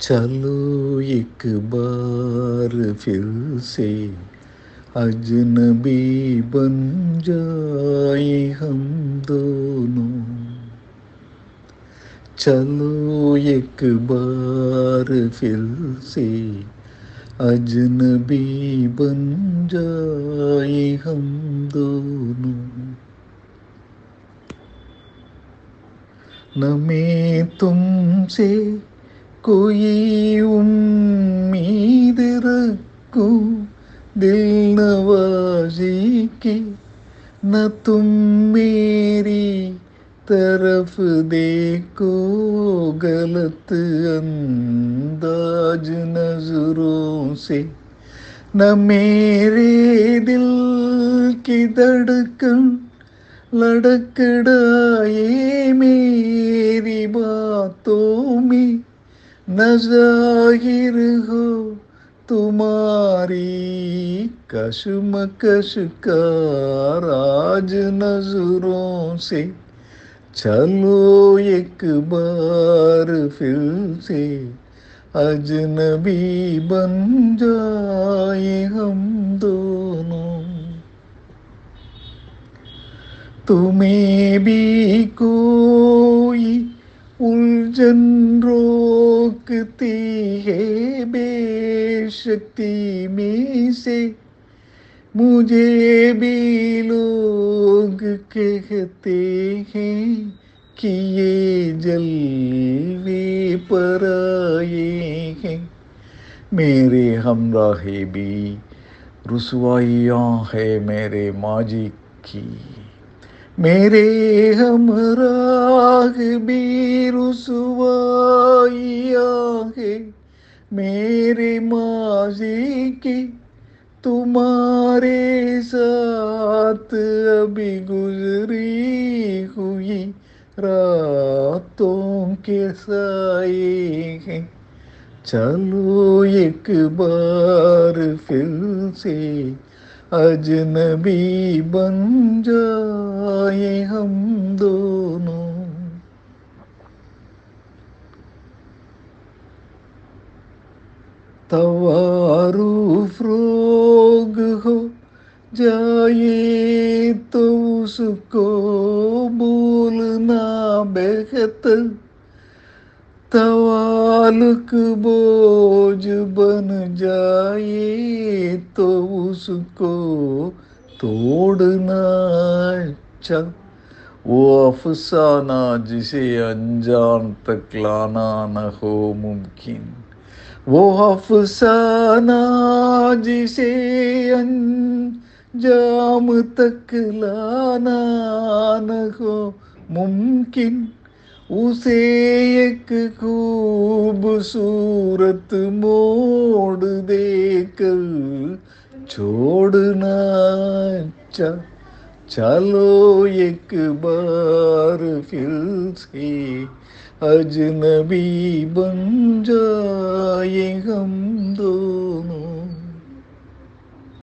चलो एक बार फिर से अजनबी बन जाए हम दोनों। चलो एक बार फिर से अजनबी बन जाए हम दोनों। न मैं तुमसे कोई उम्मीद रखूँ दिल नवाजी की न तुम मेरी तरफ़ देखो गलत अंदाज नज़रों से न मेरे दिल की धड़कन लड़कड़ाए मेरी बातों में न ज़ाहिर हो तुम्हारी कशमकश का राज नज़रों से। चलो एक बार फिर से अजनबी बन जाए हम दोनों। तुम्हें भी कोई उलझन रोकती है बेशक्ति में से। मुझे भी लोग कहते हैं कि ये जलवे पर आए हैं। मेरे हमराहे भी रसवाइयाँ है मेरे माजी की। मेरे हमराह भी रुसवाइया है। मेरे माजी की तुम्हारे साथ अभी गुजरी हुई। रातों के साए हैं। चलो एक बार फिर से अजनबी बन जाए हम दोनों। तवारूफ रोग हो जाए तो उसको बोलना बेहतर तवालुक बोझ बन जाए तो उसको तोड़ना अच्छा। वो अफसाना जिसे अनजान तक लाना न हो मुमकिन। वो अफसाना जिसे अंजाम तक लाना न हो मुमकिन। उसे एक खूबसूरत मोड़ देकर छोड़ना अच्छा चलो एक बार फिर से अजनबी बन जाए हम